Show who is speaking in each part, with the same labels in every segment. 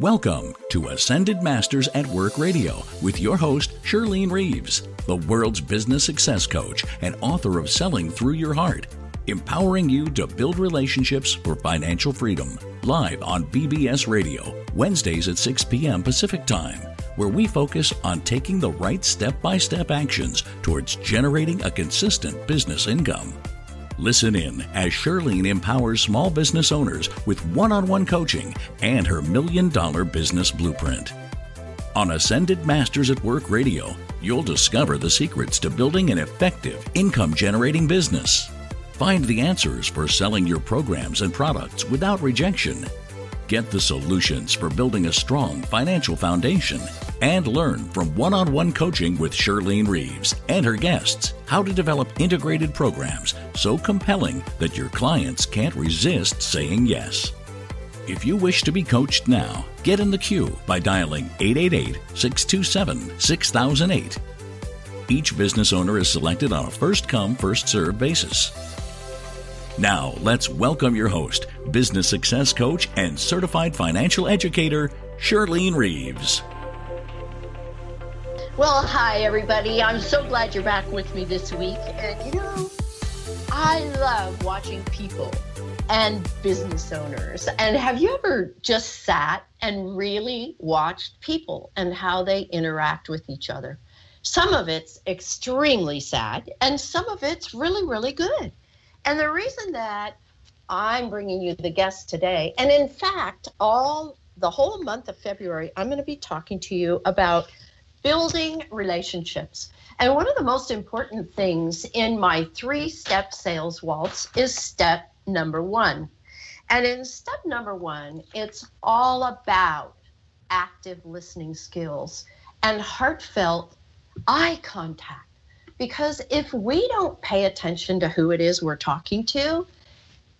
Speaker 1: Welcome to Ascended Masters at Work Radio with your host, Shirlene Reeves, the world's business success coach and author of Selling Through Your Heart, empowering you to build relationships for financial freedom. Live on BBS Radio, Wednesdays at 6 p.m. Pacific Time, where we focus on taking the right step by step actions towards generating a consistent business income. Listen in as Shirlene empowers small business owners with one on one coaching and her million dollar business blueprint. On Ascended Masters at Work Radio, you'll discover the secrets to building an effective income generating business. Find the answers for selling your programs and products without rejection. Get the solutions for building a strong financial foundation and learn from one on one coaching with Shirlene Reeves and her guests how to develop integrated programs so compelling that your clients can't resist saying yes. If you wish to be coached now, get in the queue by dialing 888 627 6008. Each business owner is selected on a first come, first served basis. Now, let's welcome your host, business success coach, and certified financial educator, Shirlene Reeves.
Speaker 2: Well, hi, everybody. I'm so glad you're back with me this week. And you know, I love watching people and business owners. And have you ever just sat and really watched people and how they interact with each other? Some of it's extremely sad, and some of it's really, really good. And the reason that I'm bringing you the guest today, and in fact, all the whole month of February, I'm going to be talking to you about building relationships. And one of the most important things in my three step sales waltz is step number one. And in step number one, it's all about active listening skills and heartfelt eye contact. Because if we don't pay attention to who it is we're talking to,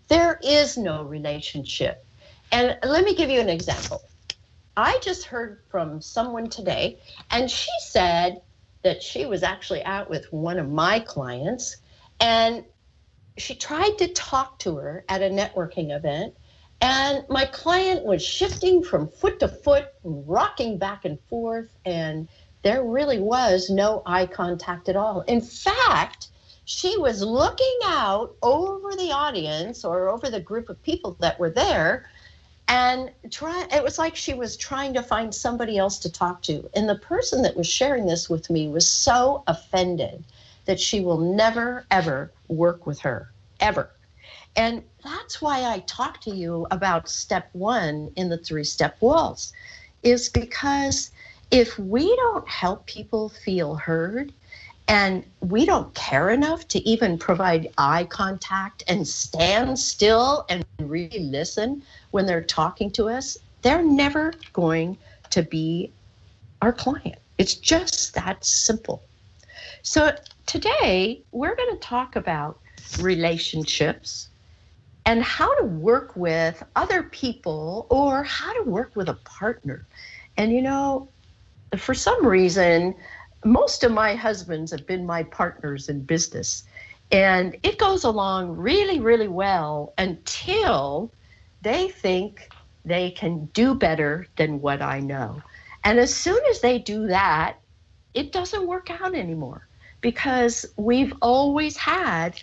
Speaker 2: there is no relationship. And let me give you an example. I just heard from someone today, and she said that she was actually out with one of my clients, and she tried to talk to her at a networking event. And my client was shifting from foot to foot, rocking back and forth, and there really was no eye contact at all. In fact, she was looking out over the audience or over the group of people that were there and try it was like she was trying to find somebody else to talk to and the person that was sharing this with me was so offended that she will never ever work with her ever and that's why i talk to you about step one in the three step waltz is because if we don't help people feel heard and we don't care enough to even provide eye contact and stand still and really listen when they're talking to us, they're never going to be our client. It's just that simple. So, today we're going to talk about relationships and how to work with other people or how to work with a partner. And you know, for some reason, most of my husbands have been my partners in business. And it goes along really, really well until they think they can do better than what I know. And as soon as they do that, it doesn't work out anymore because we've always had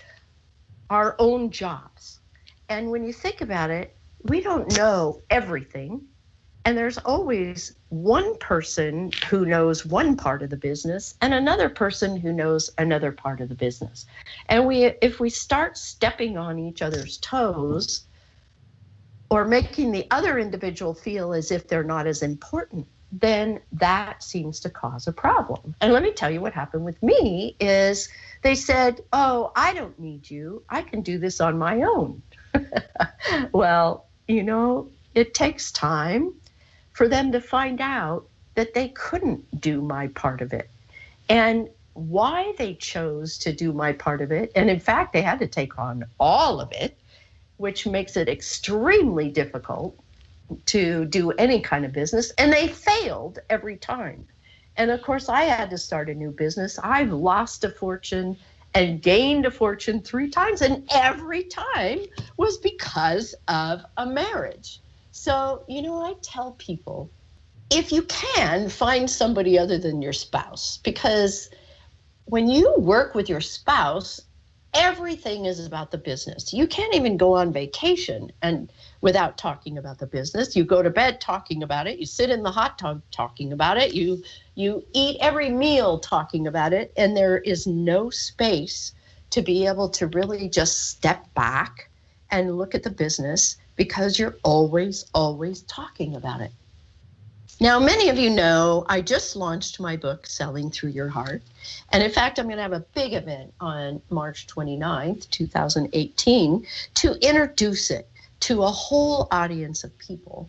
Speaker 2: our own jobs. And when you think about it, we don't know everything. And there's always one person who knows one part of the business and another person who knows another part of the business. And we if we start stepping on each other's toes or making the other individual feel as if they're not as important, then that seems to cause a problem. And let me tell you what happened with me is they said, "Oh, I don't need you. I can do this on my own." well, you know, it takes time for them to find out that they couldn't do my part of it. And why they chose to do my part of it, and in fact, they had to take on all of it, which makes it extremely difficult to do any kind of business. And they failed every time. And of course, I had to start a new business. I've lost a fortune and gained a fortune three times, and every time was because of a marriage. So, you know, I tell people if you can, find somebody other than your spouse because when you work with your spouse, everything is about the business. You can't even go on vacation and without talking about the business. You go to bed talking about it. You sit in the hot tub talking about it. You you eat every meal talking about it and there is no space to be able to really just step back and look at the business because you're always always talking about it. Now, many of you know I just launched my book, Selling Through Your Heart. And in fact, I'm going to have a big event on March 29th, 2018, to introduce it to a whole audience of people.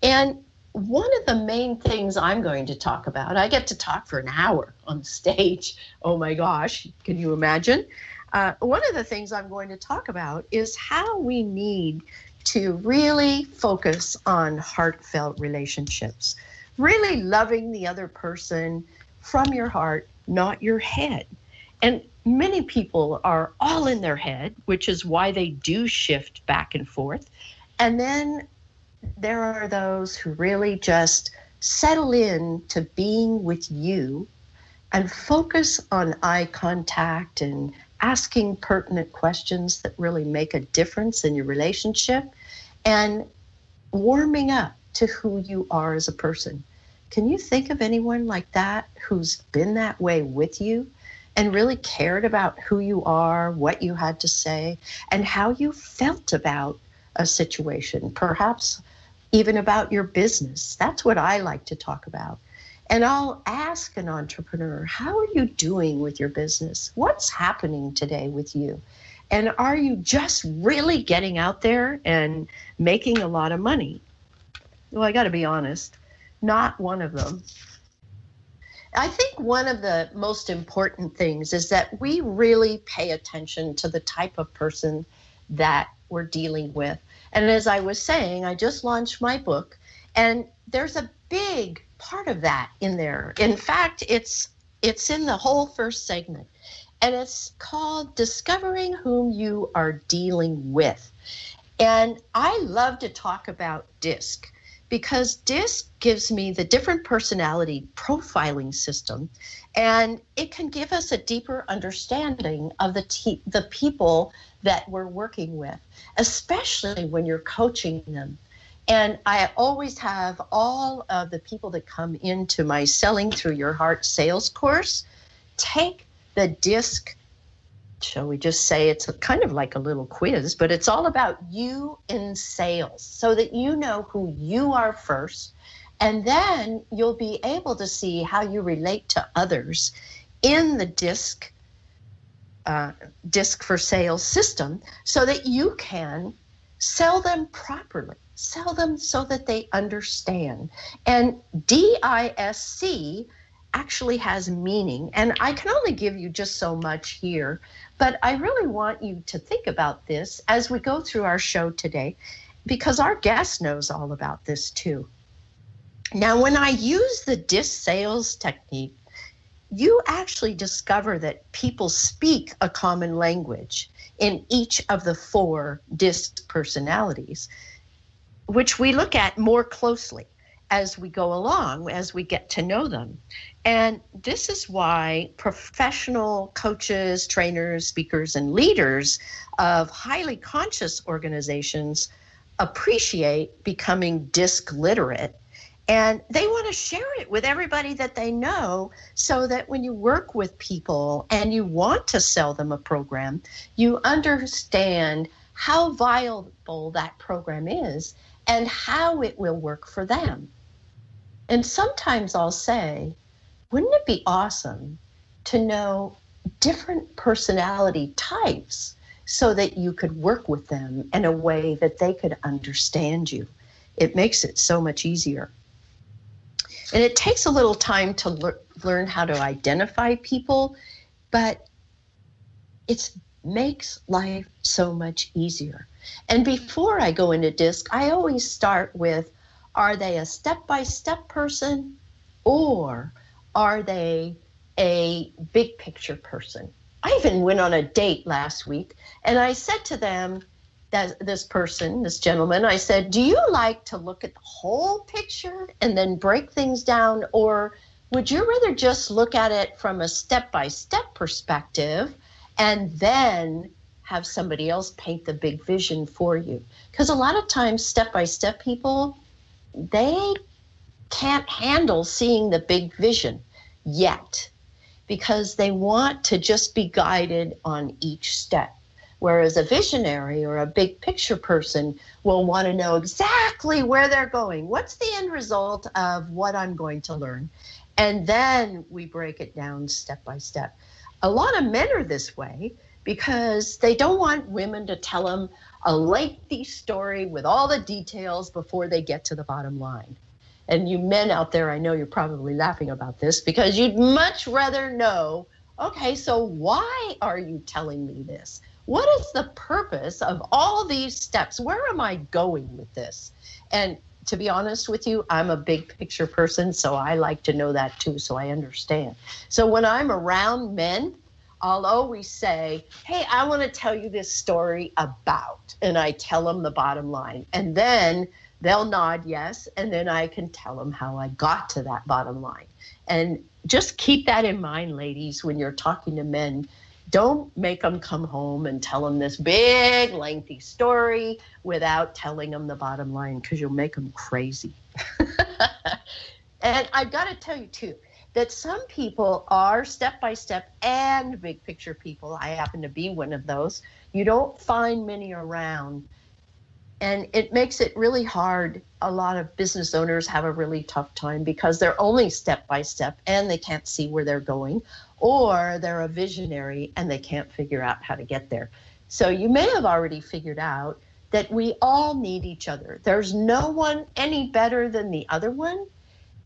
Speaker 2: And one of the main things I'm going to talk about, I get to talk for an hour on stage. Oh my gosh, can you imagine? Uh, one of the things I'm going to talk about is how we need to really focus on heartfelt relationships, really loving the other person from your heart, not your head. And many people are all in their head, which is why they do shift back and forth. And then there are those who really just settle in to being with you and focus on eye contact and asking pertinent questions that really make a difference in your relationship and warming up to who you are as a person. Can you think of anyone like that who's been that way with you and really cared about who you are, what you had to say, and how you felt about a situation, perhaps even about your business? That's what I like to talk about. And I'll ask an entrepreneur, how are you doing with your business? What's happening today with you? And are you just really getting out there and making a lot of money? Well, I got to be honest, not one of them. I think one of the most important things is that we really pay attention to the type of person that we're dealing with. And as I was saying, I just launched my book, and there's a big part of that in there. In fact, it's it's in the whole first segment. And it's called Discovering Whom You Are Dealing With. And I love to talk about DISC because DISC gives me the different personality profiling system and it can give us a deeper understanding of the te- the people that we're working with especially when you're coaching them and I always have all of the people that come into my Selling Through Your Heart sales course take the DISC shall we just say it's kind of like a little quiz, but it's all about you in sales so that you know who you are first. And then you'll be able to see how you relate to others in the DISC, uh, DISC for sales system so that you can sell them properly. Sell them so that they understand. And DISC actually has meaning. And I can only give you just so much here, but I really want you to think about this as we go through our show today, because our guest knows all about this too. Now, when I use the DISC sales technique, you actually discover that people speak a common language in each of the four DISC personalities, which we look at more closely as we go along, as we get to know them. And this is why professional coaches, trainers, speakers, and leaders of highly conscious organizations appreciate becoming disc literate. And they want to share it with everybody that they know so that when you work with people and you want to sell them a program, you understand how viable that program is and how it will work for them. And sometimes I'll say, wouldn't it be awesome to know different personality types so that you could work with them in a way that they could understand you? It makes it so much easier. And it takes a little time to le- learn how to identify people, but it makes life so much easier. And before I go into DISC, I always start with are they a step by step person or are they a big picture person? I even went on a date last week and I said to them, that this person, this gentleman, I said, "Do you like to look at the whole picture and then break things down or would you rather just look at it from a step-by-step perspective and then have somebody else paint the big vision for you?" Cuz a lot of times step-by-step people they can't handle seeing the big vision yet because they want to just be guided on each step. Whereas a visionary or a big picture person will want to know exactly where they're going. What's the end result of what I'm going to learn? And then we break it down step by step. A lot of men are this way because they don't want women to tell them a lengthy story with all the details before they get to the bottom line. And you men out there, I know you're probably laughing about this because you'd much rather know okay, so why are you telling me this? What is the purpose of all these steps? Where am I going with this? And to be honest with you, I'm a big picture person, so I like to know that too, so I understand. So when I'm around men, I'll always say, Hey, I want to tell you this story about, and I tell them the bottom line. And then they'll nod yes, and then I can tell them how I got to that bottom line. And just keep that in mind, ladies, when you're talking to men. Don't make them come home and tell them this big, lengthy story without telling them the bottom line because you'll make them crazy. and I've got to tell you, too, that some people are step by step and big picture people. I happen to be one of those. You don't find many around and it makes it really hard. A lot of business owners have a really tough time because they're only step by step and they can't see where they're going, or they're a visionary and they can't figure out how to get there. So you may have already figured out that we all need each other. There's no one any better than the other one.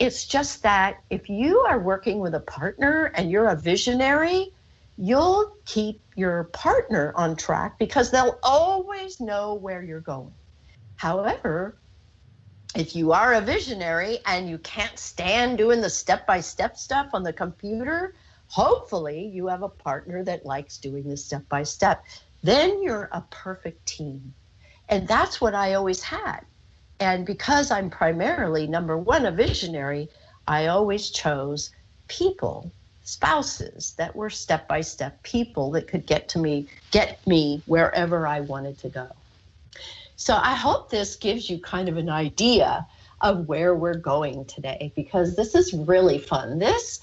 Speaker 2: It's just that if you are working with a partner and you're a visionary, you'll keep your partner on track because they'll always know where you're going. However, if you are a visionary and you can't stand doing the step by step stuff on the computer, hopefully you have a partner that likes doing the step by step. Then you're a perfect team. And that's what I always had. And because I'm primarily, number one, a visionary, I always chose people, spouses that were step by step people that could get to me, get me wherever I wanted to go. So I hope this gives you kind of an idea of where we're going today because this is really fun. This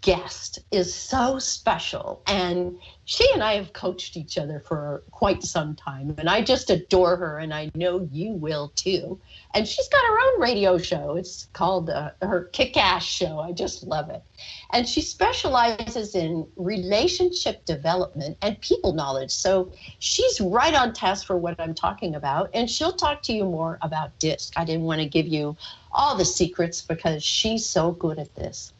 Speaker 2: guest is so special and she and I have coached each other for quite some time and I just adore her and I know you will too. And she's got her own radio show. It's called uh, her Kick Ass Show. I just love it. And she specializes in relationship development and people knowledge. So she's right on task for what I'm talking about. And she'll talk to you more about DISC. I didn't want to give you all the secrets because she's so good at this.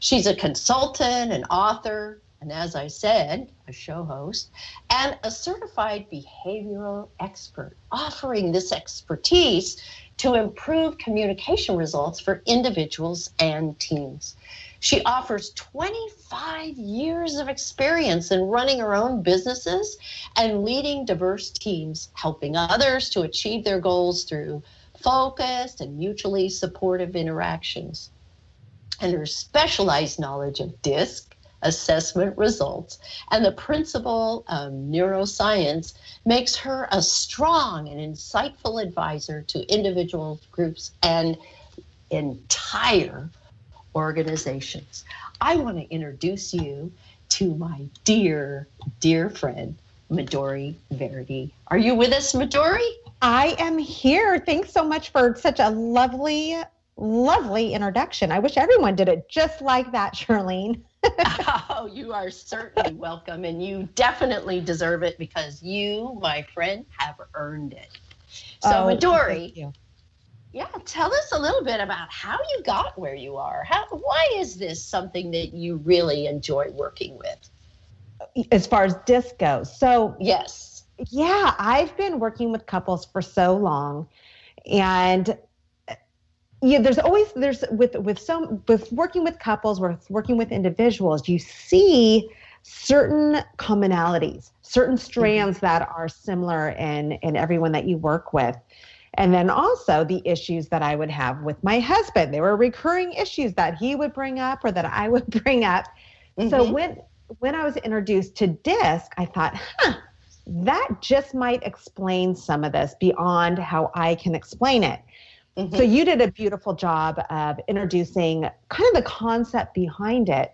Speaker 2: She's a consultant, an author, and as I said, a show host, and a certified behavioral expert, offering this expertise to improve communication results for individuals and teams. She offers 25 years of experience in running her own businesses and leading diverse teams, helping others to achieve their goals through focused and mutually supportive interactions. And her specialized knowledge of DISC, assessment results, and the principle of neuroscience makes her a strong and insightful advisor to individuals, groups, and entire organizations. I want to introduce you to my dear, dear friend, Midori Verity. Are you with us, Midori?
Speaker 3: I am here. Thanks so much for such a lovely, lovely introduction. I wish everyone did it just like that, Shirlene.
Speaker 2: oh, you are certainly welcome, and you definitely deserve it because you, my friend, have earned it. So, oh, Midori, yeah, tell us a little bit about how you got where you are. How, why is this something that you really enjoy working with?
Speaker 3: As far as disco, so
Speaker 2: yes,
Speaker 3: yeah, I've been working with couples for so long, and yeah there's always there's with with some with working with couples with working with individuals you see certain commonalities, certain strands mm-hmm. that are similar in in everyone that you work with. And then also the issues that I would have with my husband. There were recurring issues that he would bring up or that I would bring up. Mm-hmm. So when when I was introduced to DISC, I thought, huh, that just might explain some of this beyond how I can explain it. Mm-hmm. So you did a beautiful job of introducing kind of the concept behind it.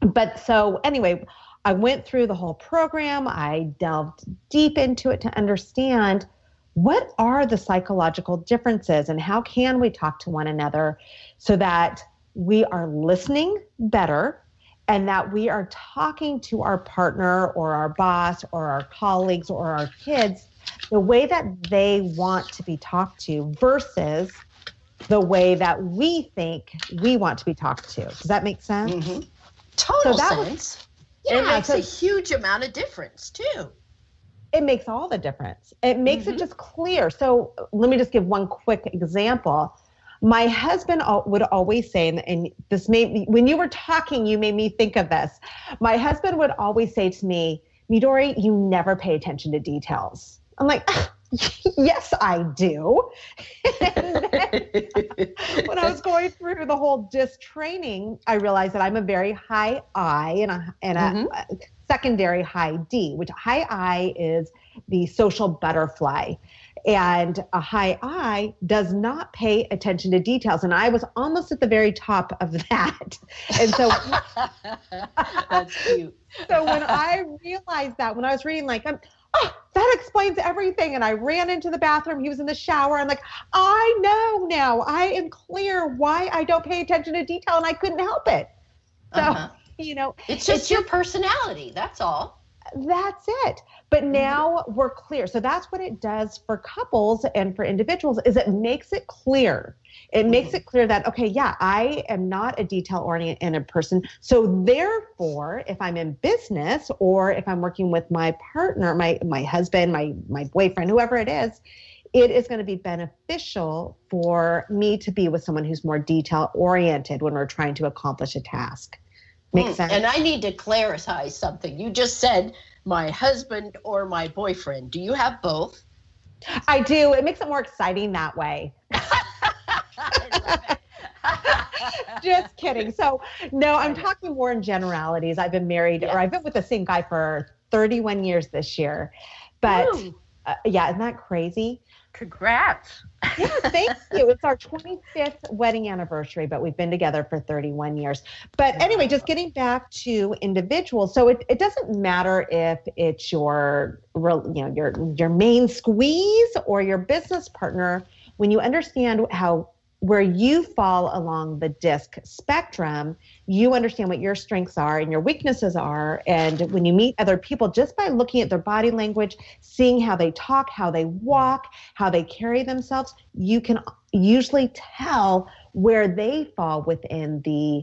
Speaker 3: But so anyway, I went through the whole program. I delved deep into it to understand what are the psychological differences and how can we talk to one another so that we are listening better and that we are talking to our partner or our boss or our colleagues or our kids the way that they want to be talked to versus the way that we think we want to be talked to. Does that make sense? Mm-hmm.
Speaker 2: Total so sense. Was, yeah, it makes so, a huge amount of difference too.
Speaker 3: It makes all the difference. It makes mm-hmm. it just clear. So let me just give one quick example. My husband would always say, and this made me, when you were talking, you made me think of this. My husband would always say to me, Midori, you never pay attention to details. I'm like, yes, I do. when I was going through the whole DISC training, I realized that I'm a very high I and a, and mm-hmm. a, secondary high D, which high I is the social butterfly. And a high I does not pay attention to details. And I was almost at the very top of that. And so
Speaker 2: that's cute.
Speaker 3: so when I realized that, when I was reading, like, I'm, oh, that explains everything. And I ran into the bathroom. He was in the shower. I'm like, I know now. I am clear why I don't pay attention to detail, and I couldn't help it. So, uh-huh. you know,
Speaker 2: it's just it's your just, personality. That's all.
Speaker 3: That's it. But mm-hmm. now we're clear. So that's what it does for couples and for individuals is it makes it clear it makes mm-hmm. it clear that, okay, yeah, I am not a detail oriented person. So therefore, if I'm in business or if I'm working with my partner, my, my husband, my, my boyfriend, whoever it is, it is going to be beneficial for me to be with someone who's more detail oriented when we're trying to accomplish a task. Makes mm, sense.
Speaker 2: And I need to clarify something. You just said my husband or my boyfriend. Do you have both?
Speaker 3: I do. It makes it more exciting that way. Just kidding. So, no, I'm talking more in generalities. I've been married, or I've been with the same guy for 31 years this year. But uh, yeah, isn't that crazy?
Speaker 2: Congrats.
Speaker 3: yeah, thank you. It's our 25th wedding anniversary, but we've been together for 31 years. But anyway, just getting back to individuals. So it, it doesn't matter if it's your you know your your main squeeze or your business partner when you understand how where you fall along the disc spectrum, you understand what your strengths are and your weaknesses are. And when you meet other people, just by looking at their body language, seeing how they talk, how they walk, how they carry themselves, you can usually tell where they fall within the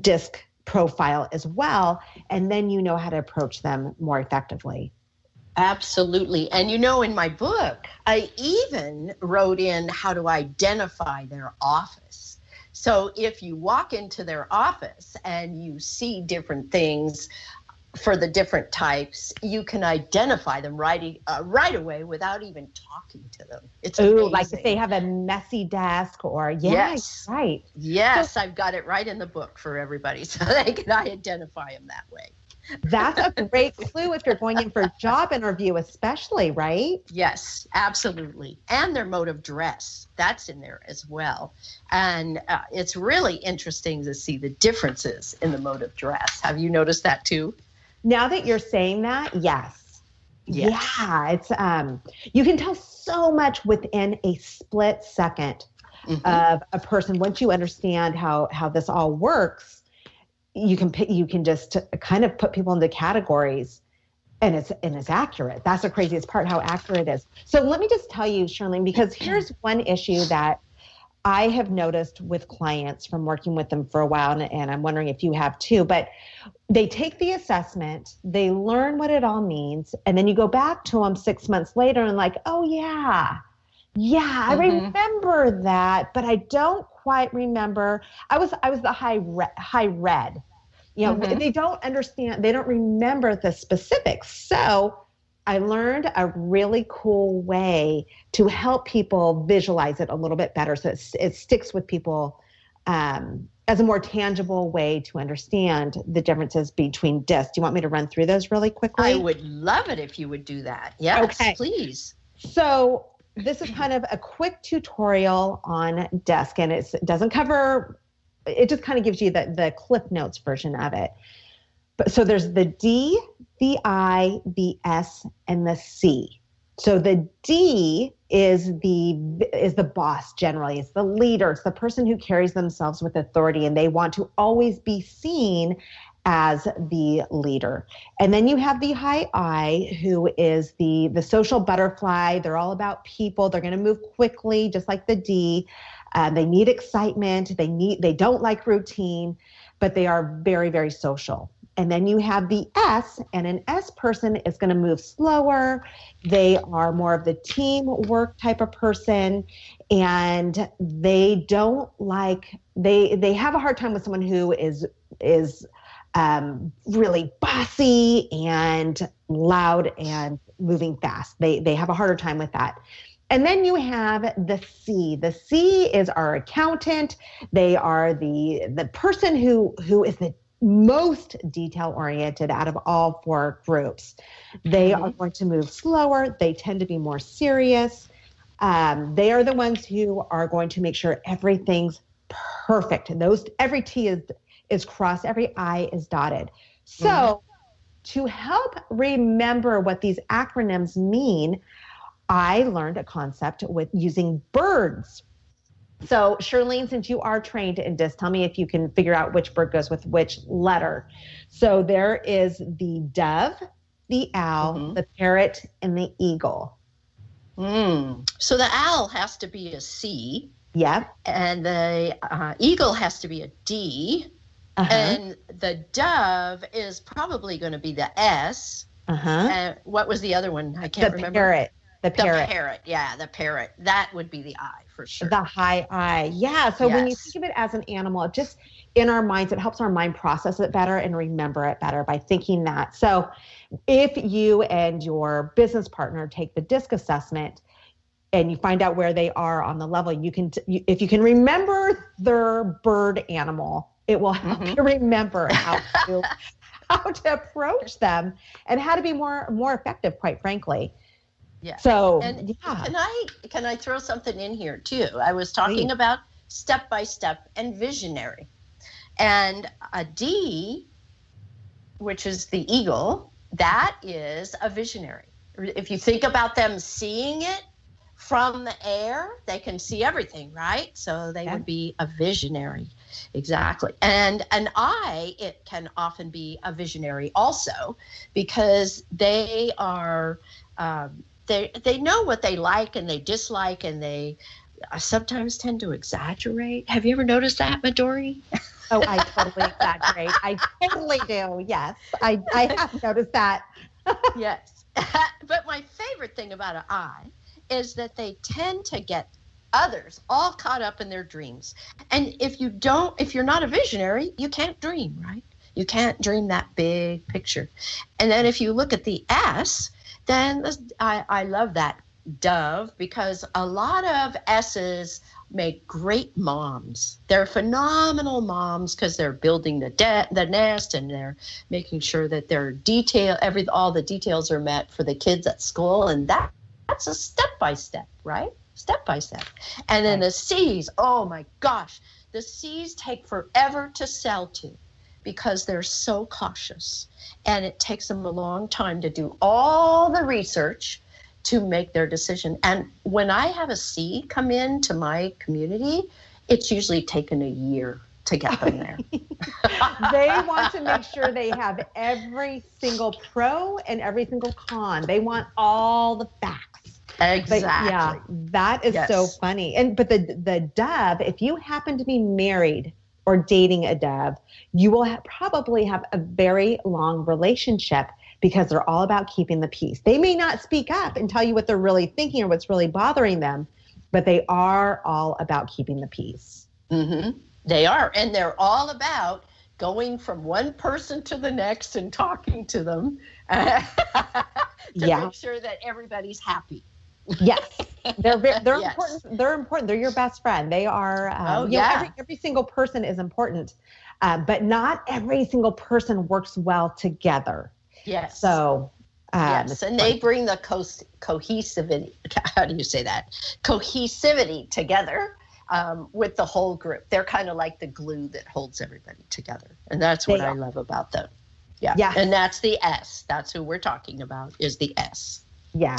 Speaker 3: disc profile as well. And then you know how to approach them more effectively.
Speaker 2: Absolutely. And you know, in my book, I even wrote in how to identify their office. So if you walk into their office and you see different things for the different types, you can identify them right uh, right away without even talking to them.
Speaker 3: It's Ooh, like if they have a messy desk or yeah, yes, right.
Speaker 2: Yes, so, I've got it right in the book for everybody, so they can identify them that way.
Speaker 3: That's a great clue if you're going in for a job interview, especially, right?
Speaker 2: Yes, absolutely. And their mode of dress, that's in there as well. And uh, it's really interesting to see the differences in the mode of dress. Have you noticed that too?
Speaker 3: Now that you're saying that, yes. yes. Yeah, it's um you can tell so much within a split 2nd mm-hmm. of a person once you understand how how this all works you can pick, you can just kind of put people into categories and it's and it's accurate. That's the craziest part, how accurate it is. So let me just tell you, Shirlene, because here's one issue that I have noticed with clients from working with them for a while, and, and I'm wondering if you have too. But they take the assessment, they learn what it all means, and then you go back to them six months later and like, oh yeah, yeah, I mm-hmm. remember that, but I don't quite remember. I was I was the high red, high red You know, mm-hmm. they don't understand, they don't remember the specifics. So I learned a really cool way to help people visualize it a little bit better so it, it sticks with people um, as a more tangible way to understand the differences between discs. Do you want me to run through those really quickly?
Speaker 2: I would love it if you would do that. Yes, okay. please.
Speaker 3: So this is kind of a quick tutorial on DISC and it doesn't cover it just kind of gives you the, the cliff notes version of it. But so there's the d the i the s and the c. So the d is the is the boss generally. It's the leader. It's the person who carries themselves with authority and they want to always be seen as the leader. And then you have the high I, who is the the social butterfly. They're all about people. They're going to move quickly, just like the D. Uh, they need excitement. They need. They don't like routine, but they are very very social. And then you have the S, and an S person is going to move slower. They are more of the teamwork type of person, and they don't like they they have a hard time with someone who is is um, really bossy and loud and moving fast. They they have a harder time with that. And then you have the C. The C is our accountant. They are the the person who who is the most detail oriented out of all four groups. They mm-hmm. are going to move slower. They tend to be more serious. Um, they are the ones who are going to make sure everything's perfect. And those every T is is crossed, every I is dotted. So, mm-hmm. to help remember what these acronyms mean, I learned a concept with using birds. So, Shirlene, since you are trained in this, tell me if you can figure out which bird goes with which letter. So, there is the dove, the owl, mm-hmm. the parrot, and the eagle.
Speaker 2: Mm. So, the owl has to be a C.
Speaker 3: Yep.
Speaker 2: And the uh, eagle has to be a D. Uh-huh. And the dove is probably going to be the S. Uh-huh. And what was the other one? I can't
Speaker 3: the
Speaker 2: remember.
Speaker 3: Parrot. The parrot.
Speaker 2: The parrot. Yeah, the parrot. That would be the I for sure.
Speaker 3: The high I. Yeah. So yes. when you think of it as an animal, it just in our minds, it helps our mind process it better and remember it better by thinking that. So if you and your business partner take the DISC assessment, and you find out where they are on the level you can t- you, if you can remember their bird animal it will help mm-hmm. you remember how to how to approach them and how to be more more effective, quite frankly.
Speaker 2: Yeah.
Speaker 3: So
Speaker 2: and yeah. can I can I throw something in here too? I was talking Please. about step by step and visionary. And a D, which is the eagle, that is a visionary. If you think about them seeing it from the air, they can see everything, right? So they yeah. would be a visionary. Exactly. And an I, it can often be a visionary also because they are, um, they, they know what they like and they dislike and they uh, sometimes tend to exaggerate. Have you ever noticed that, Midori?
Speaker 3: oh, I totally exaggerate. I totally do. Yes. I, I have noticed that.
Speaker 2: yes. but my favorite thing about an I is that they tend to get others all caught up in their dreams. And if you don't, if you're not a visionary, you can't dream, right? You can't dream that big picture. And then if you look at the S, then I, I love that dove because a lot of S's make great moms. They're phenomenal moms because they're building the de- the nest and they're making sure that their detail every all the details are met for the kids at school and that that's a step by step, right? Step by step. And then the C's, oh my gosh, the C's take forever to sell to because they're so cautious. And it takes them a long time to do all the research to make their decision. And when I have a C come in to my community, it's usually taken a year to get them there.
Speaker 3: they want to make sure they have every single pro and every single con. They want all the facts.
Speaker 2: Exactly. But
Speaker 3: yeah, that is yes. so funny. And but the the dove, if you happen to be married or dating a dove, you will ha- probably have a very long relationship because they're all about keeping the peace. They may not speak up and tell you what they're really thinking or what's really bothering them, but they are all about keeping the peace.
Speaker 2: Mm-hmm. They are, and they're all about going from one person to the next and talking to them to yeah. make sure that everybody's happy.
Speaker 3: Yes, they're very, they're yes. important. They're important. They're your best friend. They are. Um, oh yeah. Know, every, every single person is important, uh, but not every single person works well together.
Speaker 2: Yes.
Speaker 3: So.
Speaker 2: Um, yes, and they bring the co- cohesivity. How do you say that? Cohesivity together um, with the whole group. They're kind of like the glue that holds everybody together, and that's what I love about them. Yeah, yeah, and that's the S. That's who we're talking about. Is the S.
Speaker 3: Yeah.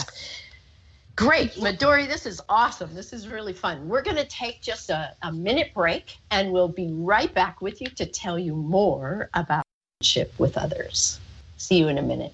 Speaker 2: Great, Midori, this is awesome. This is really fun. We're going to take just a, a minute break and we'll be right back with you to tell you more about friendship with others. See you in a minute.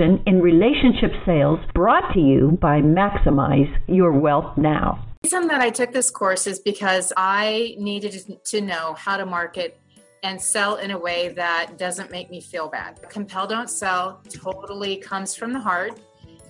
Speaker 4: in relationship sales brought to you by Maximize Your Wealth Now.
Speaker 5: The reason that I took this course is because I needed to know how to market and sell in a way that doesn't make me feel bad. Compel Don't Sell totally comes from the heart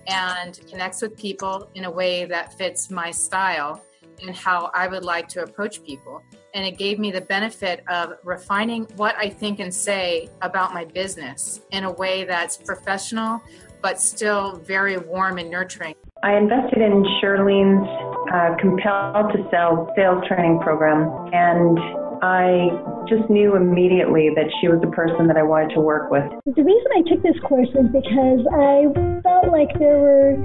Speaker 5: and connects with people in a way that fits my style and how I would like to approach people and it gave me the benefit of refining what I think and say about my business in a way that's professional but still very warm and nurturing.
Speaker 6: I invested in Shirlene's uh, Compel Don't Sell sales training program, and I just knew immediately that she was the person that I wanted to work with.
Speaker 7: The reason I took this course was because I felt like there were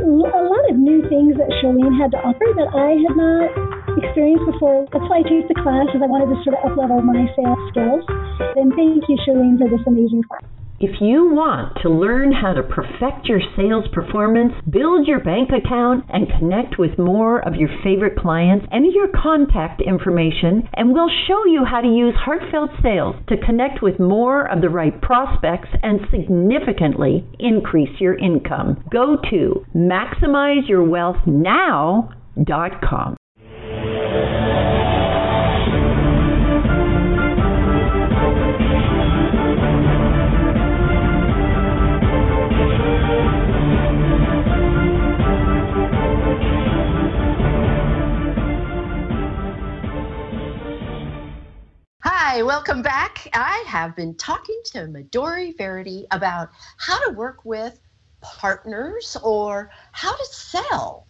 Speaker 7: a lot of new things that Shirlene had to offer that I had not experienced before. That's why I chose the class, is I wanted to sort of uplevel my sales skills. And thank you, Shirlene, for this amazing class.
Speaker 4: If you want to learn how to perfect your sales performance, build your bank account, and connect with more of your favorite clients, enter your contact information, and we'll show you how to use heartfelt sales to connect with more of the right prospects and significantly increase your income. Go to maximizeyourwealthnow.com.
Speaker 2: welcome back. I have been talking to Midori Verity about how to work with partners or how to sell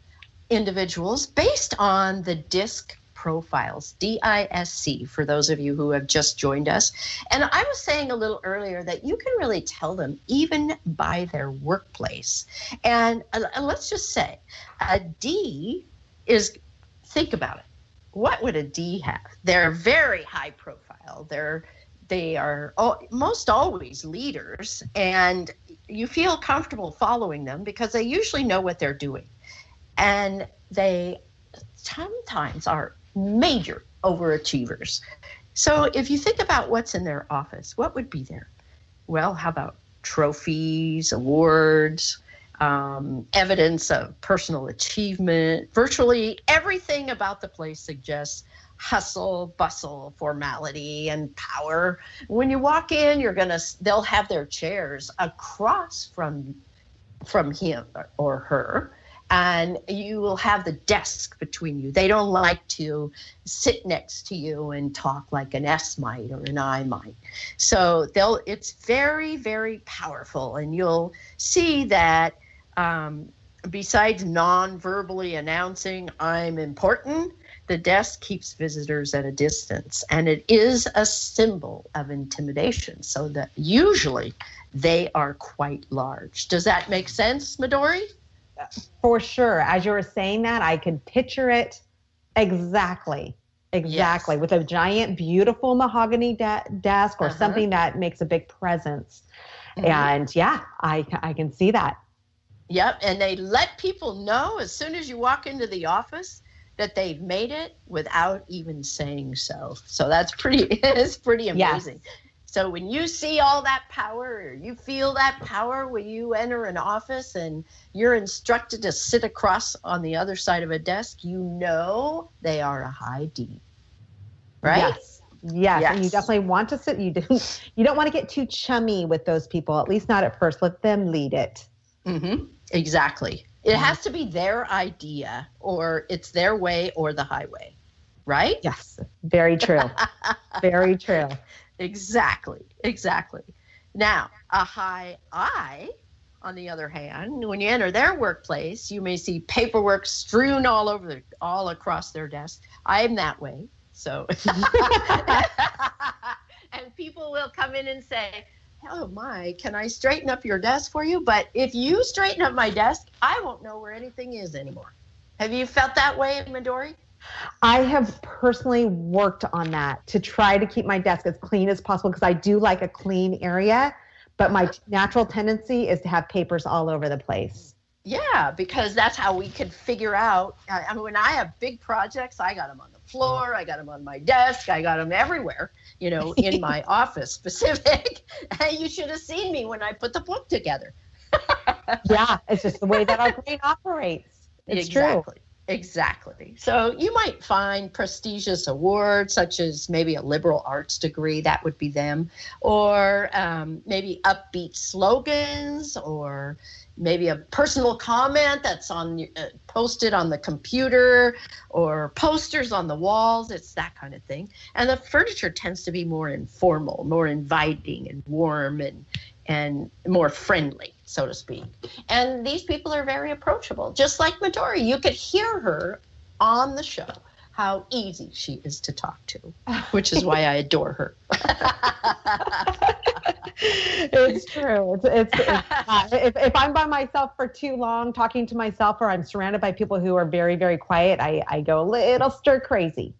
Speaker 2: individuals based on the DISC profiles, D I S C, for those of you who have just joined us. And I was saying a little earlier that you can really tell them even by their workplace. And uh, let's just say a D is, think about it. What would a D have? They're very high profile They're they are most always leaders, and you feel comfortable following them because they usually know what they're doing, and they sometimes are major overachievers. So if you think about what's in their office, what would be there? Well, how about trophies, awards, um, evidence of personal achievement? Virtually everything about the place suggests hustle, bustle, formality, and power. When you walk in, you're gonna they'll have their chairs across from from him or her and you will have the desk between you. They don't like to sit next to you and talk like an S might or an I might. So they'll it's very very powerful, and you'll see that um, besides non-verbally announcing I'm important, the desk keeps visitors at a distance, and it is a symbol of intimidation, so that usually they are quite large. Does that make sense, Midori?
Speaker 3: For sure. As you were saying that, I could picture it exactly. Exactly.
Speaker 2: Yes.
Speaker 3: With a giant, beautiful mahogany de- desk or
Speaker 2: Uh-huh.
Speaker 3: something that makes a big presence.
Speaker 2: Mhm.
Speaker 3: And yeah, I, I can see that.
Speaker 2: Yep, and they let people know as soon as you walk into the office that they've made it without even saying so. So that's pretty it's pretty
Speaker 3: Yes.
Speaker 2: amazing. So when you see all that power or you feel that power when you enter an office and you're instructed to sit across on the other side of a desk, you know they are a high D. Right?
Speaker 3: Yes. Yes, and you definitely want to sit. You do. You don't want to get too chummy with those people. At least not at first. Let them lead it.
Speaker 2: Mm-hmm. Exactly. It has to be their idea or it's their way or the highway. Right?
Speaker 3: Yes, very true. very true.
Speaker 2: Exactly, exactly. Now, a high I, on the other hand, when you enter their workplace, you may see paperwork strewn all over, the, all across their desk. I am that way, so. and people will come in and say, "Oh my, can I straighten up your desk for you?" But if you straighten up my desk, I won't know where anything is anymore. Have you felt that way, in Midori?
Speaker 3: I have personally worked on that to try to keep my desk as clean as possible because I do like a clean area, but my uh-huh. natural tendency is to have papers all over the place.
Speaker 2: Yeah, because that's how we could figure out. I I mean, when I have big projects, I got them on the floor, I got them on my desk, I got them everywhere, you know, in my office specific. And you should have seen me when I put the book together.
Speaker 3: Yeah, it's just the way that our brain operates. It's true.
Speaker 2: exactly. Exactly. So you might find prestigious awards, such as maybe a liberal arts degree, that would be them, or um, maybe upbeat slogans, or maybe a personal comment that's on uh, posted on the computer, or posters on the walls. It's that kind of thing. And the furniture tends to be more informal, more inviting, and warm, and and more friendly, so to speak. And these people are very approachable, just like Midori. You could hear her on the show how easy she is to talk to, which is why I adore her.
Speaker 3: it's true. It's, it's, it's. If, if I'm by myself for too long talking to myself or I'm surrounded by people who are very, very quiet, I, I go a little stir crazy.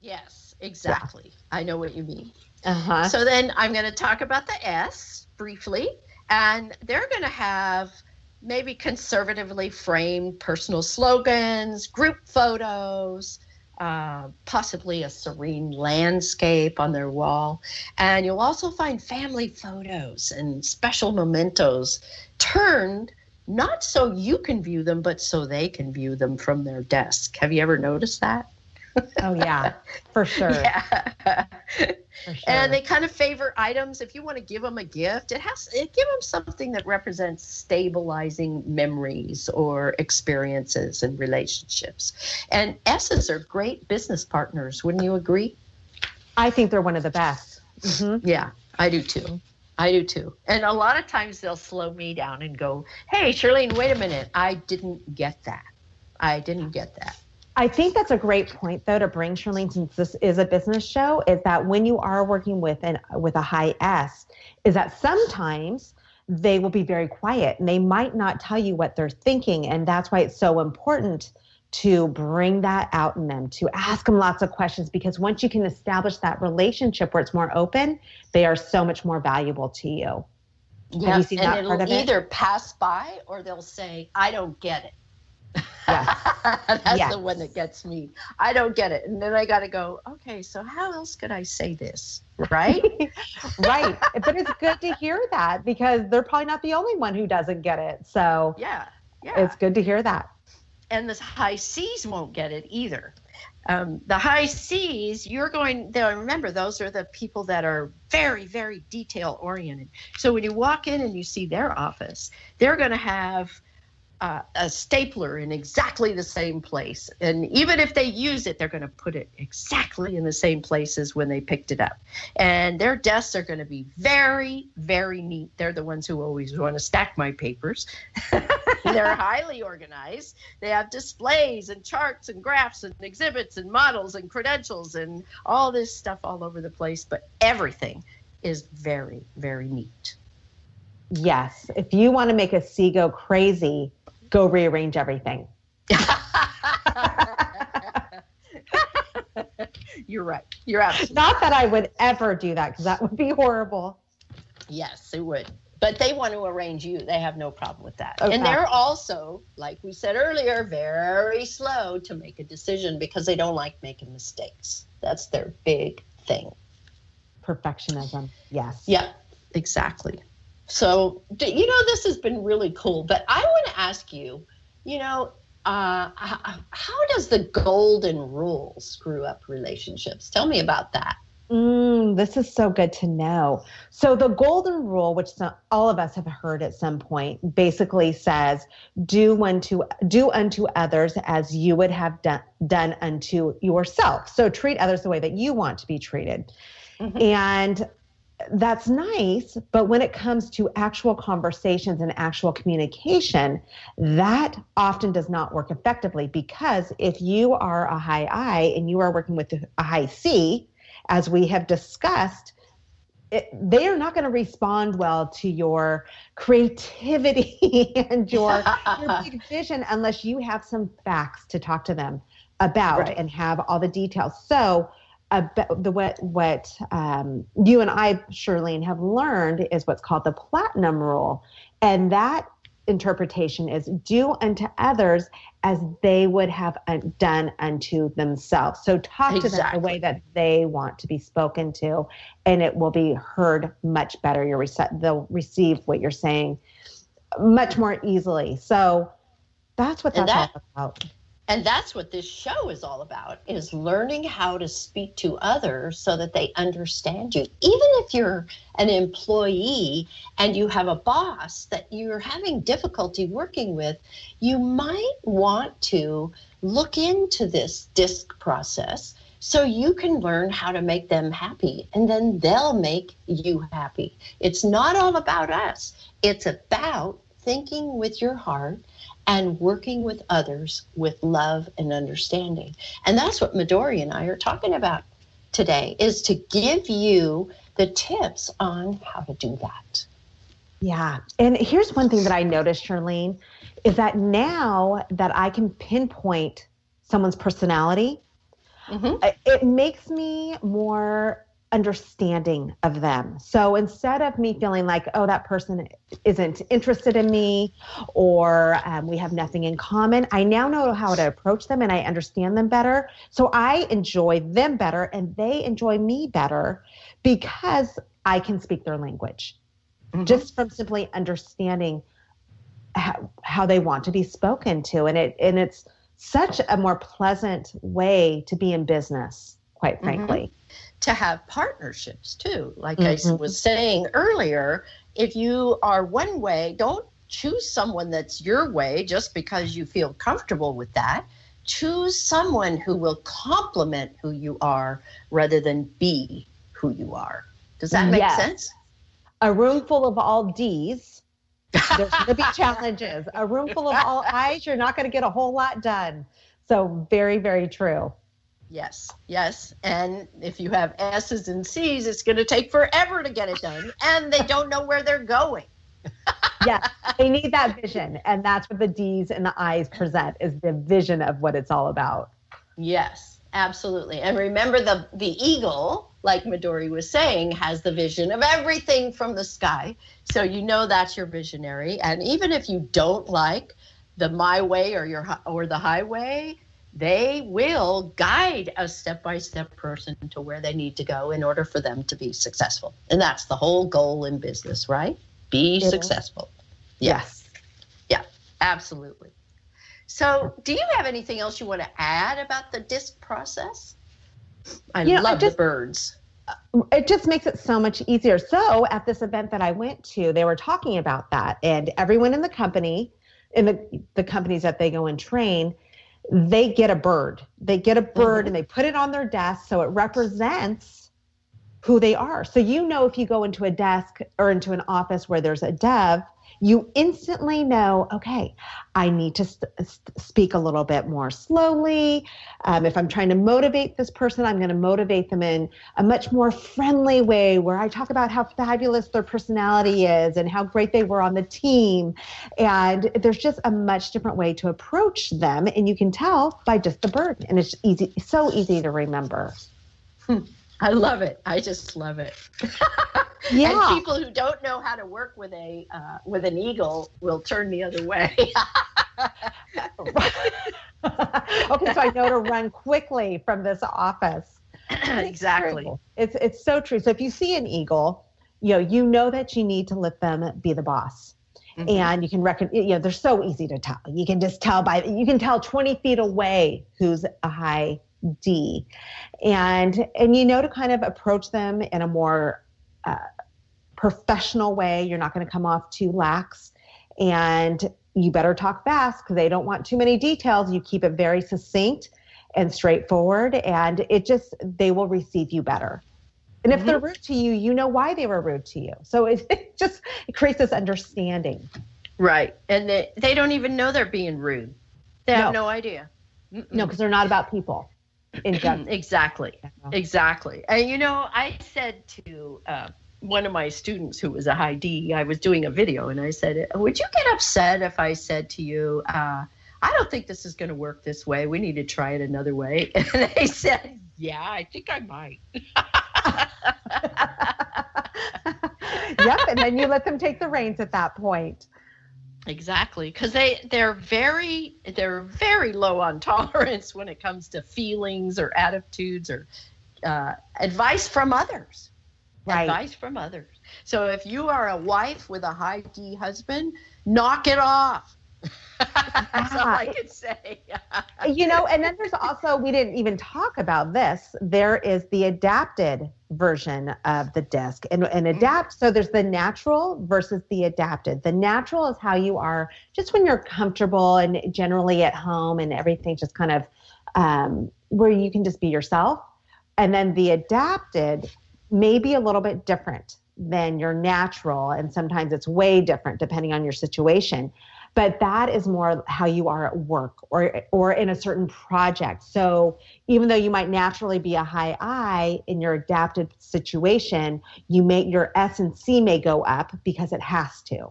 Speaker 2: yes, exactly. I know what you mean.
Speaker 3: Uh-huh.
Speaker 2: So then I'm going to talk about the S briefly, and they're going to have maybe conservatively framed personal slogans, group photos, uh, possibly a serene landscape on their wall. And you'll also find family photos and special mementos turned not so you can view them, but so they can view them from their desk. Have you ever noticed that?
Speaker 3: Oh, yeah, for sure.
Speaker 2: Yeah.
Speaker 3: For sure.
Speaker 2: And they kind of favor items. If you want to give them a gift, it has it give them something that represents stabilizing memories or experiences and relationships. And S's are great business partners. Wouldn't you agree?
Speaker 3: I think they're one of the best. hmm
Speaker 2: Yeah, I do too. I do too. And a lot of times they'll slow me down and go, "Hey, Shirlene, wait a minute. I didn't get that. I didn't get that."
Speaker 3: I think that's a great point, though, to bring Shirlene, since this is a business show, is that when you are working with an with a high S, is that sometimes they will be very quiet and they might not tell you what they're thinking, and that's why it's so important to bring that out in them, to ask them lots of questions, because once you can establish that relationship where it's more open, they are so much more valuable to you.
Speaker 2: Yeah, and it'll
Speaker 3: of it?
Speaker 2: either pass by or they'll say, "I don't get it."
Speaker 3: Yes.
Speaker 2: That's
Speaker 3: Yes.
Speaker 2: the one that gets me. I don't get it. And then I got to go, okay, so how else could I say this? Right?
Speaker 3: right. But it's good to hear that because they're probably not the only one who doesn't get it. So
Speaker 2: yeah. Yeah.
Speaker 3: it's good to hear that.
Speaker 2: and the high C's won't get it either. Um, the high C's, you're going, they'll remember those are the people that are very, very detail oriented. So when you walk in and you see their office, they're going to have uh, a stapler in exactly the same place. And even if they use it, they're going to put it exactly in the same place as when they picked it up. And their desks are going to be very, very neat. They're the ones who always want to stack my papers. they're highly organized. They have displays and charts and graphs and exhibits and models and credentials and all this stuff all over the place. But everything is very, very neat.
Speaker 3: Yes. If you want to make a go crazy, go rearrange everything.
Speaker 2: You're right. You're absolutely
Speaker 3: Not that I would ever do that because that would be horrible.
Speaker 2: Yes, it would. But they want to arrange you. They have no problem with that.
Speaker 3: Okay.
Speaker 2: And they're also, like we said earlier, very slow to make a decision because they don't like making mistakes. That's their big thing.
Speaker 3: Perfectionism. Yes.
Speaker 2: Yeah, exactly. So, you know, this has been really cool. But I want to ask you, you know, uh, how does the golden rule screw up relationships? Tell me about that.
Speaker 3: Mm, this is so good to know. So, the golden rule, which some, all of us have heard at some point, basically says, "Do unto do unto others as you would have done done unto yourself." So, treat others the way that you want to be treated,
Speaker 2: Mhm.
Speaker 3: and that's nice. But when it comes to actual conversations and actual communication, that often does not work effectively because if you are a high I and you are working with a high C as we have discussed, it, they are not going to respond well to your creativity and your, your big vision unless you have some facts to talk to them about
Speaker 2: Right.
Speaker 3: and have all the details. So, about the what what um, you and I, Shirlene, have learned is what's called the platinum rule, and that interpretation is do unto others as they would have done unto themselves. So talk to them the way that they want to be spoken to, and it will be heard much better. You're rece- they'll receive what you're saying much more easily. So that's what that's
Speaker 2: that-
Speaker 3: all about.
Speaker 2: And that's what this show is all about is learning how to speak to others so that they understand you. Even if you're an employee and you have a boss that you're having difficulty working with you might want to look into this DISC process so you can learn how to make them happy and then they'll make you happy. It's not all about us. It's about thinking with your heart and working with others with love and understanding. And that's what Midori and I are talking about today is to give you the tips on how to do that.
Speaker 3: Yeah. And here's one thing that I noticed, Shirlene, is that now that I can pinpoint someone's personality,
Speaker 2: Mhm.
Speaker 3: uh, it makes me more understanding of them. So instead of me feeling like, oh, that person isn't interested in me or um, we have nothing in common, I now know how to approach them and I understand them better. So I enjoy them better and they enjoy me better because I can speak their language just from simply understanding how, how they want to be spoken to and it and it's such a more pleasant way to be in business quite
Speaker 2: Mhm.
Speaker 3: frankly
Speaker 2: to have partnerships too. Like I s-
Speaker 3: Mhm.
Speaker 2: was saying earlier, if you are one way, don't choose someone that's your way just because you feel comfortable with that. Choose someone who will complement who you are rather than be who you are. Does that make
Speaker 3: Yes.
Speaker 2: sense?
Speaker 3: a room full of all d's there's going to be challenges a room full of all i's you're not going to get a whole lot done so very very true
Speaker 2: Yes, yes. And if you have S's and C's, it's going to take forever to get it done. And they don't know where they're going.
Speaker 3: yeah, they need that vision and that's what the d's and the i's present is the vision of what it's all about
Speaker 2: Yes, absolutely. And remember the the eagle, like Midori was saying, has the vision of everything from the sky. So you know that's your visionary. And even if you don't like the my way or your or the highway, they will guide a step-by-step person to where they need to go in order for them to be successful. And that's the whole goal in business, right? Be
Speaker 3: It
Speaker 2: successful. Yes. Yeah, absolutely. So, do you have anything else you want to add about the DISC process? I
Speaker 3: You know, I
Speaker 2: love
Speaker 3: just-
Speaker 2: the birds.
Speaker 3: Uh, it just makes it so much easier. So at this event that I went to, they were talking about that, and everyone in the company, in the the companies that they go and train, they get a bird. They get a bird
Speaker 2: Mhm.
Speaker 3: and they put it on their desk so it represents who they are. So you know if you go into a desk or into an office where there's a dove, you instantly know, okay, I need to st- speak a little bit more slowly. Um, if I'm trying to motivate this person, I'm going to motivate them in a much more friendly way where I talk about how fabulous their personality is and how great they were on the team. And there's just a much different way to approach them. And you can tell by just the bird. And it's easy, so easy to remember.
Speaker 2: I love it. I just love it.
Speaker 3: Yeah.
Speaker 2: and people who don't know how to work with a uh, with an eagle will turn the other way.
Speaker 3: okay, so I know to run quickly from this office.
Speaker 2: exactly.
Speaker 3: It's it's so true. So if you see an eagle, you know you know that you need to let them be the boss. Mm-hmm. And you can reckon, you know, they're so easy to tell. You can just tell by, you can tell 20 feet away who's a high D. And, and you know to kind of approach them in a more uh, professional way. You're not going to come off too lax. And you better talk fast because they don't want too many details. You keep it very succinct and straightforward, and it just, they will receive you better. And if mm-hmm. they're rude to you, you know why they were rude to you. So it, it just it creates this understanding.
Speaker 2: Right. And they, they don't even know they're being rude. They have no, no idea.
Speaker 3: Mm-mm. No, because they're not about people. In
Speaker 2: general. exactly. Exactly. And you know, I said to uh, one of my students who was a high D, I was doing a video and I said, Would you get upset if I said to you, uh, I don't think this is going to work this way. We need to try it another way. And they said, Yeah, I think I might.
Speaker 3: yep, and then you let them take the reins at that point.
Speaker 2: Exactly, because they they're very they're very low on tolerance when it comes to feelings or attitudes or uh, advice from others. Right. Advice from others. So if you are a wife with a high D husband, knock it off. That's all I can say.
Speaker 3: you know, and then there's also, we didn't even talk about this. There is the adapted version of the DISC and, and mm-hmm. adapt. So there's the natural versus the adapted. The natural is how you are just when you're comfortable and generally at home and everything just kind of um, where you can just be yourself. And then the adapted may be a little bit different than your natural. And sometimes it's way different depending on your situation but that is more how you are at work or or in a certain project. So even though you might naturally be a high i in your adapted situation you may your s and c may go up because it has to.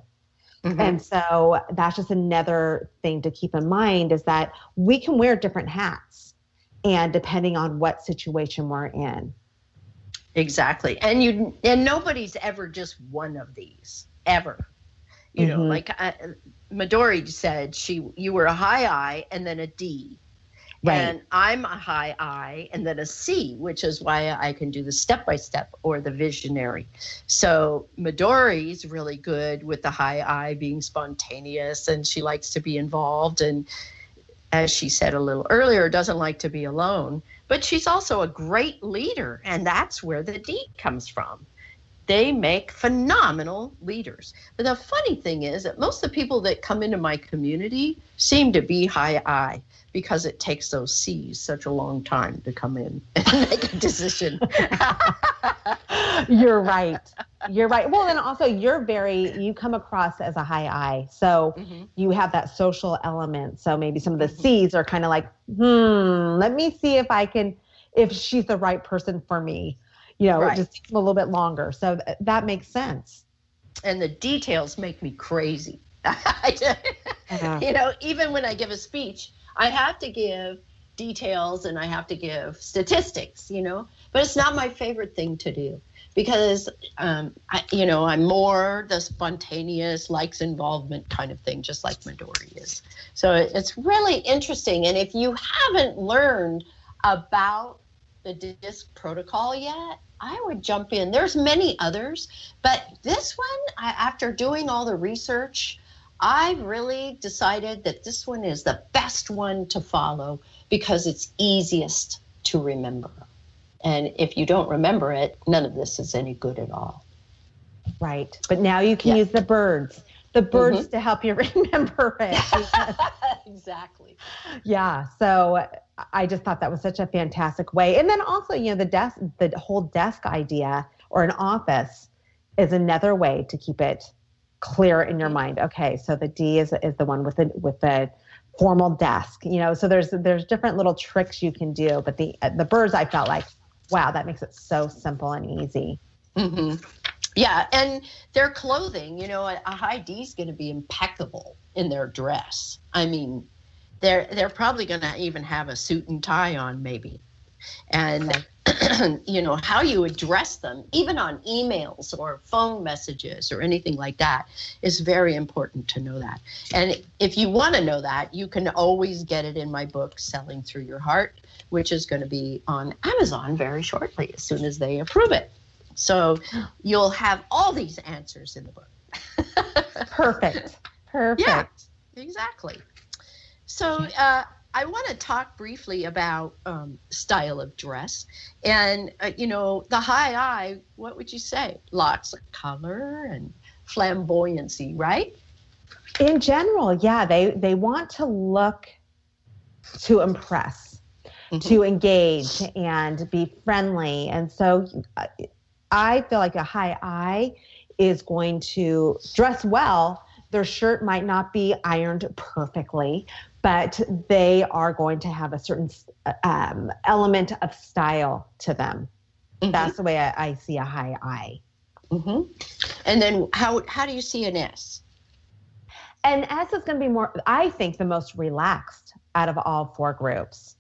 Speaker 3: Mm-hmm. and so that's just another thing to keep in mind is that we can wear different hats and depending on what situation we're in.
Speaker 2: Exactly. And you and nobody's ever just one of these ever. You mm-hmm. know like I, Midori said she you were a high I and then a D. Right. And I'm a high I and then a C, which is why I can do the step by step or the visionary. So Midori's really good with the high I being spontaneous and she likes to be involved and as she said a little earlier, doesn't like to be alone. But she's also a great leader, and that's where the D comes from they make phenomenal leaders. But the funny thing is that most of the people that come into my community seem to be high I because it takes those C's such a long time to come in and make a decision.
Speaker 3: you're right. You're right. Well, and also you're very you come across as a high I. So mm-hmm. you have that social element. So maybe some of the mm-hmm. C's are kind of like, hmm, let me see if I can if she's the right person for me you know, right. it just takes a little bit longer. So th- that makes sense.
Speaker 2: And the details make me crazy. uh-huh. You know, even when I give a speech, I have to give details and I have to give statistics, you know, but it's not my favorite thing to do because, um, I, you know, I'm more the spontaneous, likes involvement kind of thing, just like Midori is. So it's really interesting. And if you haven't learned about the DISC protocol yet, I would jump in. There's many others, but this one, I, after doing all the research, I've really decided that this one is the best one to follow because it's easiest to remember. And if you don't remember it, none of this is any good at all.
Speaker 3: Right. But now you can yeah. use the birds, the birds mm-hmm. to help you remember it.
Speaker 2: exactly.
Speaker 3: Yeah. So I just thought that was such a fantastic way. And then also, you know, the desk, the whole desk idea or an office is another way to keep it clear in your mind. Okay, so the D is is the one with the with the formal desk. You know, so there's there's different little tricks you can do. But the the birds, I felt like, wow, that makes it so simple and easy.
Speaker 2: Mm-hmm. Yeah, and their clothing, you know, a, a high D is going to be impeccable in their dress. I mean, they're they're probably going to even have a suit and tie on maybe. And you know how you address them even on emails or phone messages or anything like that is very important to know that. And if you want to know that you can always get it in my book selling through your heart which is going to be on amazon very shortly as soon as they approve it. So you'll have all these answers in the book.
Speaker 3: Perfect. Perfect.
Speaker 2: Yeah exactly so uh, I want to talk briefly about um, style of dress. And, uh, you know, the high I, what would you say? Lots of color and flamboyancy, right?
Speaker 3: In general, yeah, they, they want to look to impress, mm-hmm. to engage and be friendly. And so uh, I feel like a high I is going to dress well. Their shirt might not be ironed perfectly, but they are going to have a certain um, element of style to them. Mm-hmm. That's the way I, I, see a high I.
Speaker 2: Mm-hmm. And then how how do you see an S?
Speaker 3: An S is going to be more, I think, the most relaxed out of all four groups.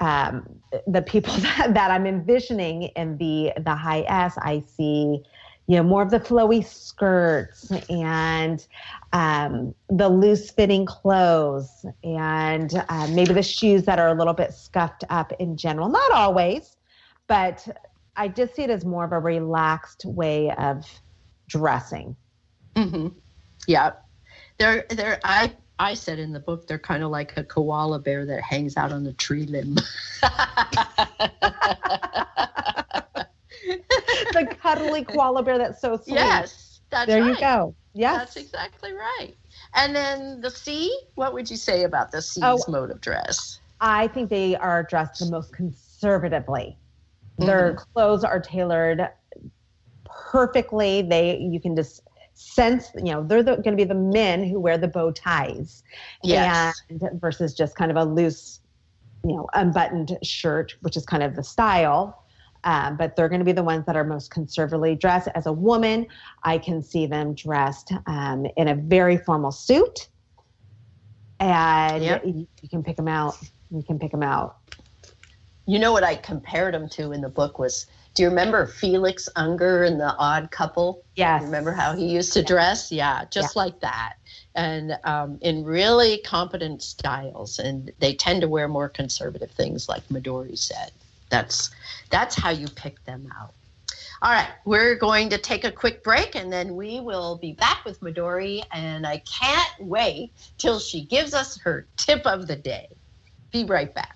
Speaker 3: Um, the people that, that I'm envisioning in the the high S, I see you know more of the flowy skirts and um, the loose fitting clothes and uh, maybe the shoes that are a little bit scuffed up in general not always but i just see it as more of a relaxed way of dressing
Speaker 2: mm-hmm. yeah they're they're i I said in the book they're kind of like a koala bear that hangs out on the tree limb.
Speaker 3: the cuddly koala bear that's so sweet.
Speaker 2: Yes, that's
Speaker 3: there
Speaker 2: right.
Speaker 3: you go. Yes,
Speaker 2: that's exactly right. And then the C, what would you say about the C's oh, mode of dress?
Speaker 3: I think they are dressed the most conservatively. Mm-hmm. Their clothes are tailored perfectly. They you can just sense you know they're the, going to be the men who wear the bow ties
Speaker 2: yes.
Speaker 3: and versus just kind of a loose you know unbuttoned shirt which is kind of the style um, but they're going to be the ones that are most conservatively dressed. As a woman, I can see them dressed um, in a very formal suit, and yep. you, you can pick them out. You can pick them out.
Speaker 2: You know what I compared them to in the book was do you remember Felix Unger and the Odd Couple?
Speaker 3: Yes.
Speaker 2: Remember how he used to dress? Yeah, just yeah. like that. And um, in really competent styles. And they tend to wear more conservative things, like Midori said. That's that's how you pick them out. All right, we're going to take a quick break and then we will be back with Midori. And I can't wait till she gives us her tip of the day. Be right back.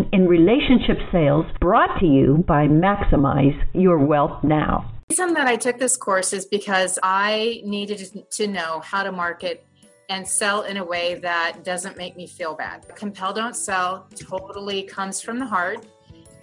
Speaker 4: in relationship sales brought to you by Maximize Your Wealth Now.
Speaker 5: The reason that I took this course is because I needed to know how to market and sell in a way that doesn't make me feel bad. Compel Don't Sell totally comes from the heart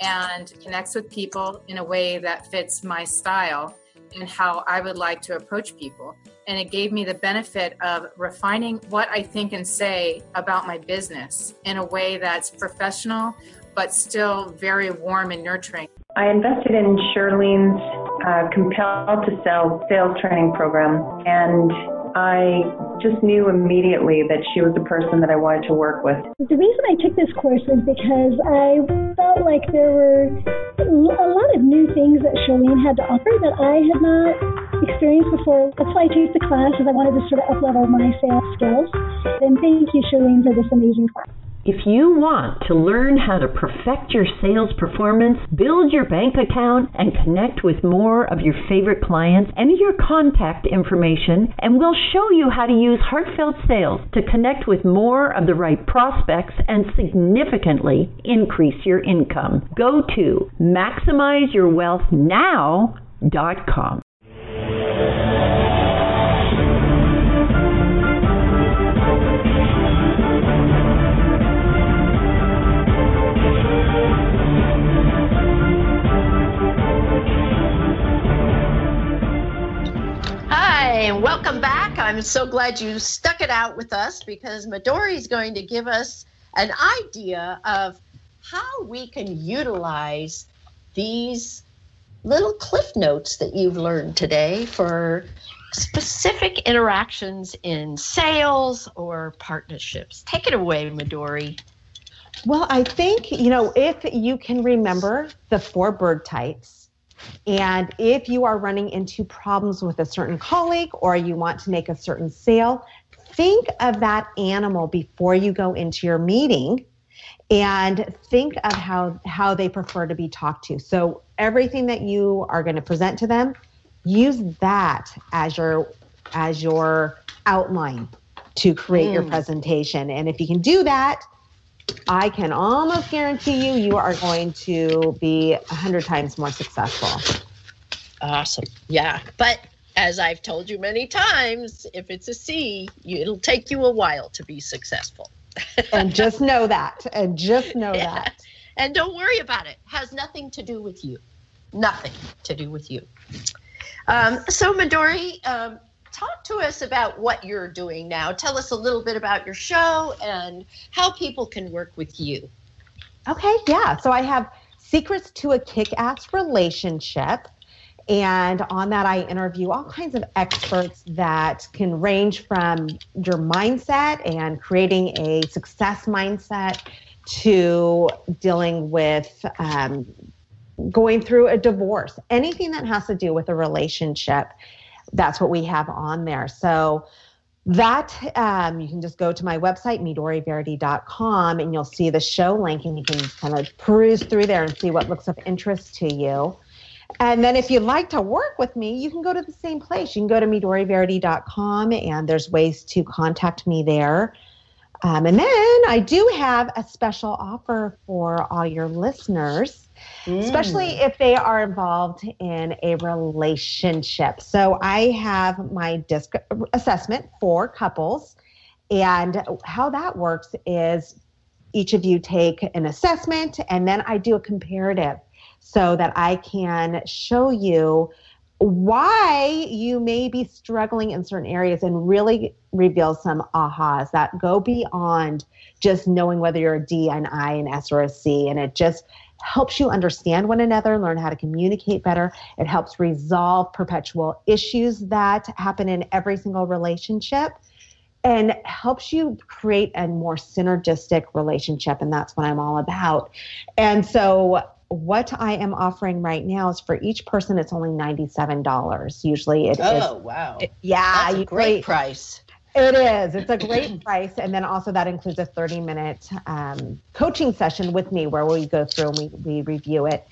Speaker 5: and connects with people in a way that fits my style and how I would like to approach people and it gave me the benefit of refining what I think and say about my business in a way that's professional but still very warm and nurturing.
Speaker 6: I invested in Shirlene's uh, Compel Don't Sell sales training program, and I just knew immediately that she was the person that I wanted to work with.
Speaker 7: The reason I took this course was because I felt like there were a lot of new things that Shirlene had to offer that I had not experienced before. That's why I took the class, is I wanted to sort of up level my sales skills. And thank you, Shirlene, for this amazing class.
Speaker 4: If you want to learn how to perfect your sales performance, build your bank account, and connect with more of your favorite clients, enter your contact information, and we'll show you how to use heartfelt sales to connect with more of the right prospects and significantly increase your income. Go to maximizeyourwealthnow.com.
Speaker 2: I'm so glad you stuck it out with us because Midori is going to give us an idea of how we can utilize these little cliff notes that you've learned today for specific interactions in sales or partnerships. Take it away, Midori.
Speaker 3: Well, I think, you know, if you can remember the four bird types, and if you are running into problems with a certain colleague or you want to make a certain sale, think of that animal before you go into your meeting and think of how, how they prefer to be talked to. So, everything that you are going to present to them, use that as your as your outline to create mm. your presentation. And if you can do that, I can almost guarantee you, you are going to be a hundred times more successful.
Speaker 2: Awesome. Yeah. But as I've told you many times, if it's a C, you, it'll take you a while to be successful.
Speaker 3: and just know that. And just know yeah. that.
Speaker 2: And don't worry about it. it. Has nothing to do with you. Nothing to do with you. Um, so, Midori, um, talk to us about what you're doing now. Tell us a little bit about your show and how people can work with you.
Speaker 3: Okay, yeah. So I have Secrets to a Kick Ass Relationship. And on that, I interview all kinds of experts that can range from your mindset and creating a success mindset to dealing with um, going through a divorce, anything that has to do with a relationship that's what we have on there. So that um, you can just go to my website midoriverity.com and you'll see the show link and you can kind of peruse through there and see what looks of interest to you. And then if you'd like to work with me you can go to the same place. You can go to midoriverity.com and there's ways to contact me there. Um, and then i do have a special offer for all your listeners mm. especially if they are involved in a relationship. So I have my DISC assessment for couples, and how that works is each of you take an assessment, and then I do a comparative so that I can show you why you may be struggling in certain areas and really reveal some ahas that go beyond just knowing whether you're a D, an I, an S, or a C. And it just helps you understand one another, learn how to communicate better. It helps resolve perpetual issues that happen in every single relationship and helps you create a more synergistic relationship. And that's what I'm all about. And so, what I am offering right now is for each person, it's only $97. Usually it
Speaker 2: oh, is, wow.
Speaker 3: It, yeah.
Speaker 2: That's a great price.
Speaker 3: It is. It's a great price. And then also that includes a 30 minute um, coaching session with me where we go through and we, we review it.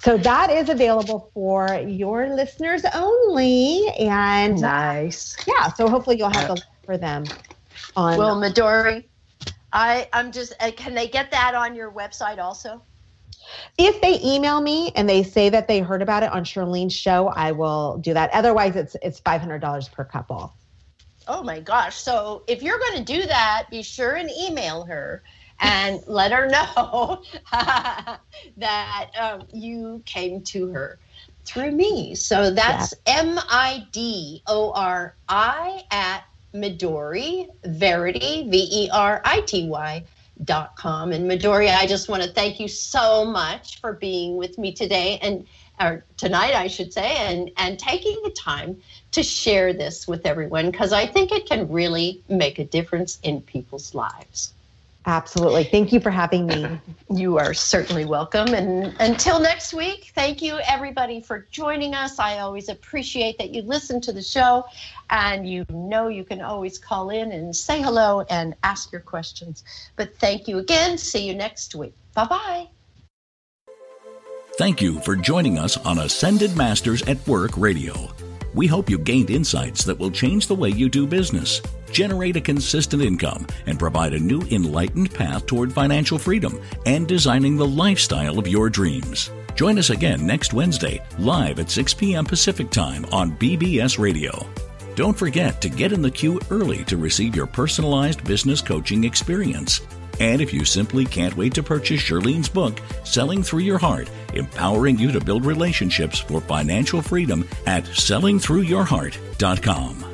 Speaker 3: So that is available for your listeners only. And
Speaker 2: nice.
Speaker 3: yeah. So hopefully you'll have the link for them on.
Speaker 2: Well, Midori, I, I'm just, uh, can they get that on your website also?
Speaker 3: If they email me and they say that they heard about it on Shirlene's show, I will do that. Otherwise, it's it's five hundred dollars per couple.
Speaker 2: Oh my gosh. So if you're going to do that, be sure and email her and let her know that um, you came to her through me. So that's M I D O R I at Midori Verity, V E R I T Y dot com. And Midori, I just want to thank you so much for being with me today and or tonight, I should say, and, and taking the time to share this with everyone because I think it can really make a difference in people's lives.
Speaker 3: Absolutely. Thank you for having me.
Speaker 2: You are certainly welcome. And until next week, thank you everybody for joining us. I always appreciate that you listen to the show and you know you can always call in and say hello and ask your questions. But thank you again. See you next week. Bye bye.
Speaker 1: Thank you for joining us on Ascended Masters at Work Radio. We hope you gained insights that will change the way you do business, generate a consistent income, and provide a new enlightened path toward financial freedom and designing the lifestyle of your dreams. Join us again next Wednesday, live at 6 p.m. Pacific Time on BBS Radio. Don't forget to get in the queue early to receive your personalized business coaching experience. And if you simply can't wait to purchase Shirlene's book, Selling Through Your Heart, empowering you to build relationships for financial freedom at sellingthroughyourheart.com.